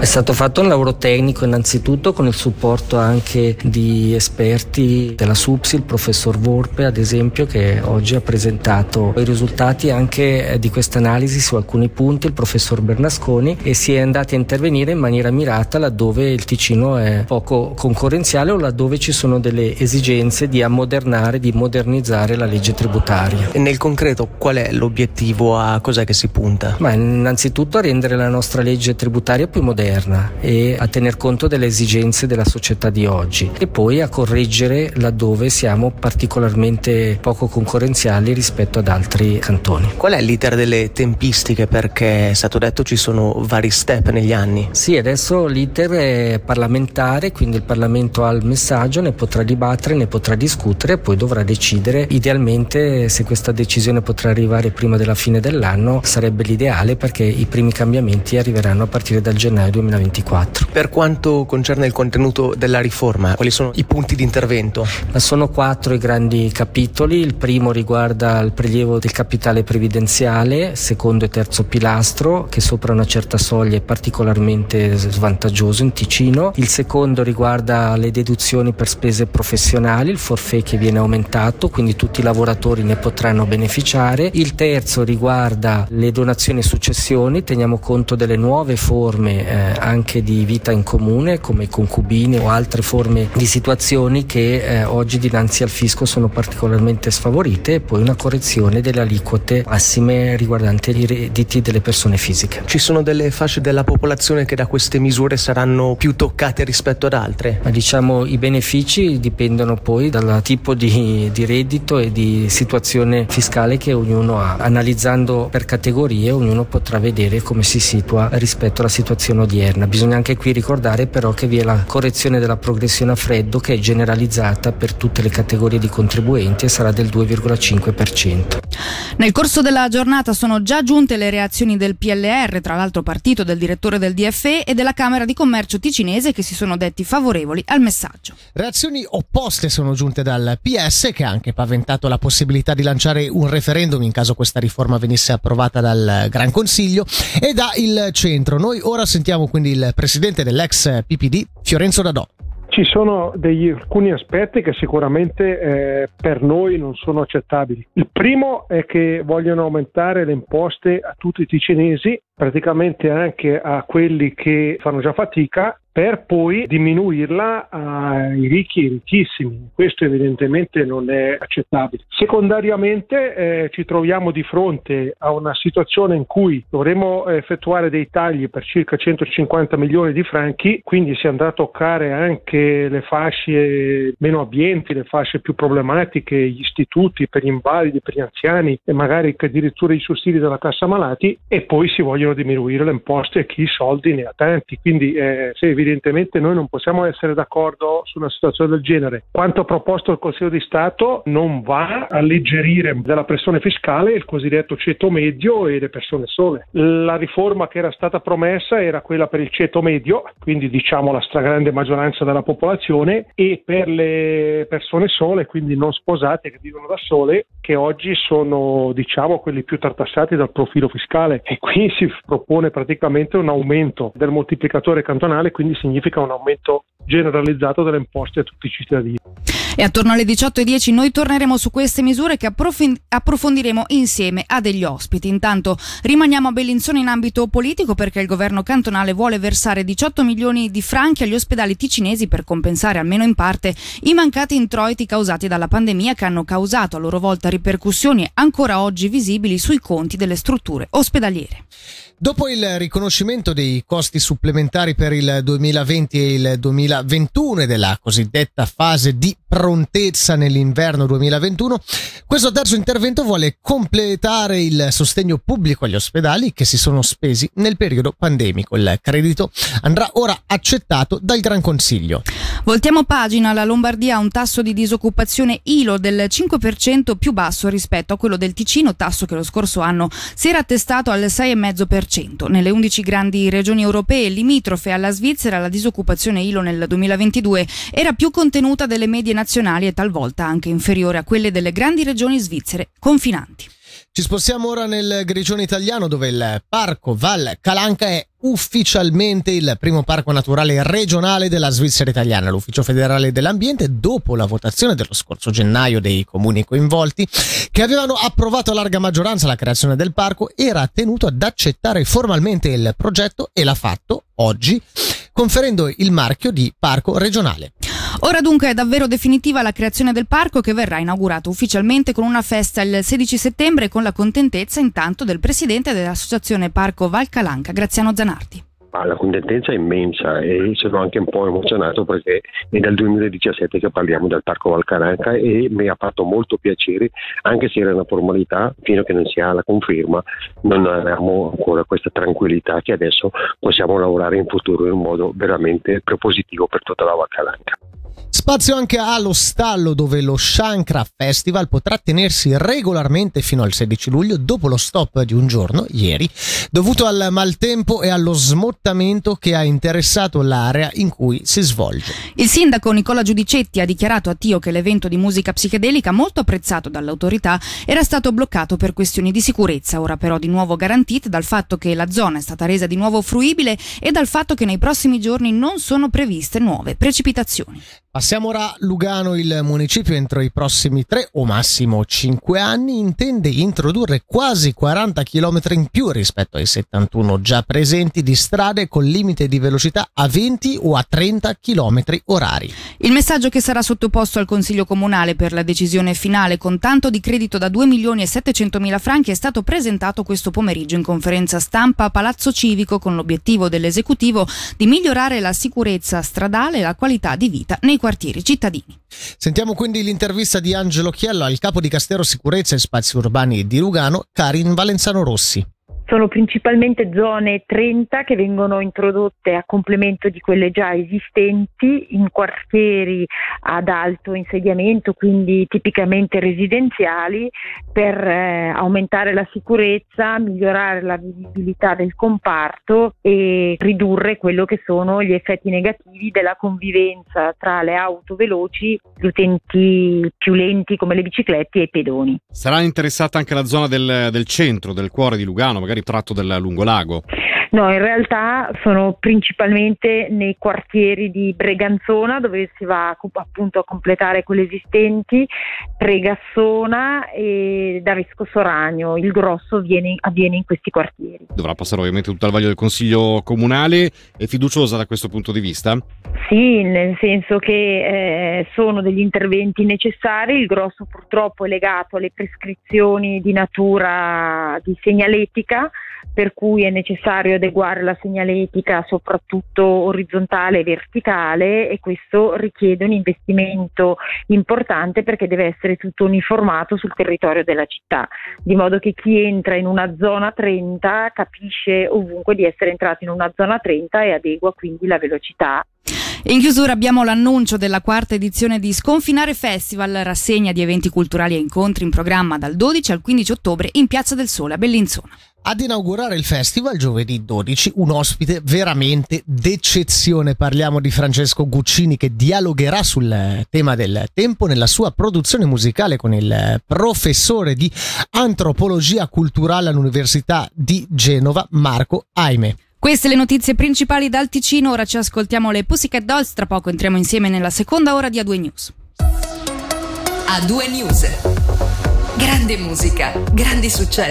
È stato fatto un lavoro tecnico innanzitutto con il supporto anche di esperti della SUPSI, il professor Vorpe ad esempio che oggi ha presentato i risultati anche di questa analisi su alcuni punti, il professor Bernasconi e si è andati a intervenire in maniera mirata laddove il Ticino è poco concorrenziale o laddove ci sono delle esigenze di ammodernare, di modernizzare la legge tributaria. E nel concreto qual è l'obiettivo? A cos'è che si punta? Ma innanzitutto a rendere la nostra legge tributaria più moderna e a tener conto delle esigenze della società di oggi e poi a correggere laddove siamo particolarmente poco concorrenziali rispetto ad altri cantoni. Qual è l'iter delle tempistiche? Perché è stato detto ci sono vari step negli anni. Sì, adesso l'iter è parlamentare, quindi il Parlamento ha il messaggio, ne potrà dibattere, ne potrà discutere e poi dovrà decidere. Idealmente se questa decisione potrà arrivare prima della fine dell'anno sarebbe l'ideale perché i primi cambiamenti arriveranno a partire dal gennaio 2024. Per quanto concerne il contenuto della riforma, quali sono i punti di intervento? Sono quattro i grandi capitoli. Il primo riguarda il prelievo del capitale previdenziale, secondo e terzo pilastro, che sopra una certa soglia è particolarmente svantaggioso in Ticino. Il secondo riguarda le deduzioni per spese professionali, il forfait che viene aumentato, quindi tutti i lavoratori ne potranno beneficiare. Il terzo riguarda le donazioni e successioni, teniamo conto delle nuove forme eh, anche di vita in comune come concubine o altre forme di situazioni che eh, oggi dinanzi al fisco sono particolarmente sfavorite e poi una correzione delle aliquote massime riguardanti i redditi delle persone fisiche. Ci sono delle fasce della popolazione che da queste misure saranno più toccate rispetto ad altre? Ma diciamo i benefici dipendono poi dal tipo di, di reddito e di situazione fiscale che ognuno ha. Analizzando per categorie ognuno potrà vedere come si situa rispetto alla situazione odierna. Bisogna anche qui ricordare però che vi è la correzione della progressione a freddo che è generalizzata per tutte le categorie di contribuenti e sarà del 2,5%. Nel corso della giornata sono già giunte le reazioni del PLR, tra l'altro partito del direttore del DFE e della Camera di Commercio ticinese che si sono detti favorevoli al messaggio. Reazioni opposte sono giunte dal PS che ha anche paventato la possibilità di lanciare un referendum in caso questa riforma venisse approvata dal Gran Consiglio e da il centro. Noi ora sentiamo quindi il presidente dell'ex PPD, Fiorenzo Dadò. Ci sono degli, alcuni aspetti che sicuramente eh, per noi non sono accettabili. Il primo è che vogliono aumentare le imposte a tutti i ticinesi, praticamente anche a quelli che fanno già fatica per poi diminuirla ai ricchi e ricchissimi. Questo evidentemente non è accettabile. Secondariamente eh, ci troviamo di fronte a una situazione in cui dovremo effettuare dei tagli per circa 150 milioni di franchi, quindi si andrà a toccare anche le fasce meno abbienti, le fasce più problematiche, gli istituti per gli invalidi, per gli anziani e magari addirittura i sussidi della cassa malati e poi si vogliono diminuire le imposte a chi soldi ne ha tanti. Quindi eh, se evidentemente noi non possiamo essere d'accordo su una situazione del genere. Quanto proposto il Consiglio di Stato non va a alleggerire della pressione fiscale il cosiddetto ceto medio e le persone sole. La riforma che era stata promessa era quella per il ceto medio, quindi diciamo la stragrande maggioranza della popolazione, e per le persone sole, quindi non sposate che vivono da sole, che oggi sono diciamo quelli più tartassati dal profilo fiscale e qui si propone praticamente un aumento del moltiplicatore cantonale, quindi significa un aumento generalizzato delle imposte a tutti i cittadini. E attorno alle 18.10 noi torneremo su queste misure che approfondiremo insieme a degli ospiti. Intanto rimaniamo a Bellinzone in ambito politico perché il governo cantonale vuole versare 18 milioni di franchi agli ospedali ticinesi per compensare almeno in parte i mancati introiti causati dalla pandemia che hanno causato a loro volta ripercussioni ancora oggi visibili sui conti delle strutture ospedaliere. Dopo il riconoscimento dei costi supplementari per il 2020 e il 2021 e della cosiddetta fase di prontezza nell'inverno 2021, questo terzo intervento vuole completare il sostegno pubblico agli ospedali che si sono spesi nel periodo pandemico. Il credito andrà ora accettato dal Gran Consiglio. Voltiamo pagina, la Lombardia ha un tasso di disoccupazione ILO del 5% più basso rispetto a quello del Ticino, tasso che lo scorso anno si era attestato al 6,5%. Nelle 11 grandi regioni europee limitrofe alla Svizzera la disoccupazione ILO nel 2022 era più contenuta delle medie nazionali e talvolta anche inferiore a quelle delle grandi regioni svizzere confinanti. Ci spostiamo ora nel grigione italiano dove il parco Val Calanca è ufficialmente il primo parco naturale regionale della Svizzera italiana. L'Ufficio federale dell'ambiente, dopo la votazione dello scorso gennaio dei comuni coinvolti, che avevano approvato a larga maggioranza la creazione del parco, era tenuto ad accettare formalmente il progetto e l'ha fatto oggi, conferendo il marchio di parco regionale. Ora dunque è davvero definitiva la creazione del parco che verrà inaugurato ufficialmente con una festa il 16 settembre con la contentezza intanto del presidente dell'associazione Parco Valcalanca, Graziano Zanardi. Ah, la contentezza è immensa e sono anche un po' emozionato perché è dal 2017 che parliamo del Parco Valcaranca e mi ha fatto molto piacere, anche se era una formalità, fino a che non si ha la conferma, non abbiamo ancora questa tranquillità che adesso possiamo lavorare in futuro in un modo veramente propositivo per tutta la Valcaranca. Spazio anche allo stallo dove lo Shankra Festival potrà tenersi regolarmente fino al 16 luglio dopo lo stop di un giorno, ieri, dovuto al maltempo e allo smottamento che ha interessato l'area in cui si svolge. Il sindaco Nicola Giudicetti ha dichiarato a Tio che l'evento di musica psichedelica, molto apprezzato dalle autorità, era stato bloccato per questioni di sicurezza, ora però di nuovo garantite dal fatto che la zona è stata resa di nuovo fruibile e dal fatto che nei prossimi giorni non sono previste nuove precipitazioni. Passiamo ora a Lugano, il municipio entro i prossimi tre o massimo cinque anni intende introdurre quasi 40 km in più rispetto ai 71 già presenti di strade con limite di velocità a 20 o a 30 km orari. Il messaggio che sarà sottoposto al Consiglio Comunale per la decisione finale con tanto di credito da 2 milioni e 700 mila franchi è stato presentato questo pomeriggio in conferenza stampa a Palazzo Civico con l'obiettivo dell'esecutivo di migliorare la sicurezza stradale e la qualità di vita nei quartieri cittadini. Sentiamo quindi l'intervista di Angelo Chiello al capo di Castero Sicurezza e Spazi Urbani di Lugano, Karin Valenzano Rossi. Sono principalmente zone 30 che vengono introdotte a complemento di quelle già esistenti in quartieri ad alto insediamento, quindi tipicamente residenziali, per eh, aumentare la sicurezza, migliorare la vivibilità del comparto e ridurre quello che sono gli effetti negativi della convivenza tra le auto veloci, gli utenti più lenti come le biciclette e i pedoni. Sarà interessata anche la zona del, del centro, del cuore di Lugano, magari tratto del lungolago? No, in realtà sono principalmente nei quartieri di Breganzona dove si va appunto a completare quelle esistenti, Pregassona e Davisco Soragno. Il grosso viene, avviene in questi quartieri. Dovrà passare ovviamente tutto al vaglio del Consiglio Comunale. È fiduciosa da questo punto di vista? Sì, nel senso che eh, sono degli interventi necessari. Il grosso purtroppo è legato alle prescrizioni di natura di segnaletica per cui è necessario adeguare la segnaletica soprattutto orizzontale e verticale e questo richiede un investimento importante perché deve essere tutto uniformato sul territorio della città, di modo che chi entra in una zona 30 capisce ovunque di essere entrato in una zona 30 e adegua quindi la velocità in chiusura abbiamo l'annuncio della quarta edizione di Sconfinare Festival, rassegna di eventi culturali e incontri in programma dal 12 al 15 ottobre in Piazza del Sole a Bellinzona. Ad inaugurare il festival giovedì 12 un ospite veramente d'eccezione. Parliamo di Francesco Guccini che dialogherà sul tema del tempo nella sua produzione musicale con il professore di antropologia culturale all'Università di Genova, Marco Aime. Queste le notizie principali dal Ticino, ora ci ascoltiamo le Pussycat Dolls, tra poco entriamo insieme nella seconda ora di A2 News. A2 News. Grande musica, grandi successi.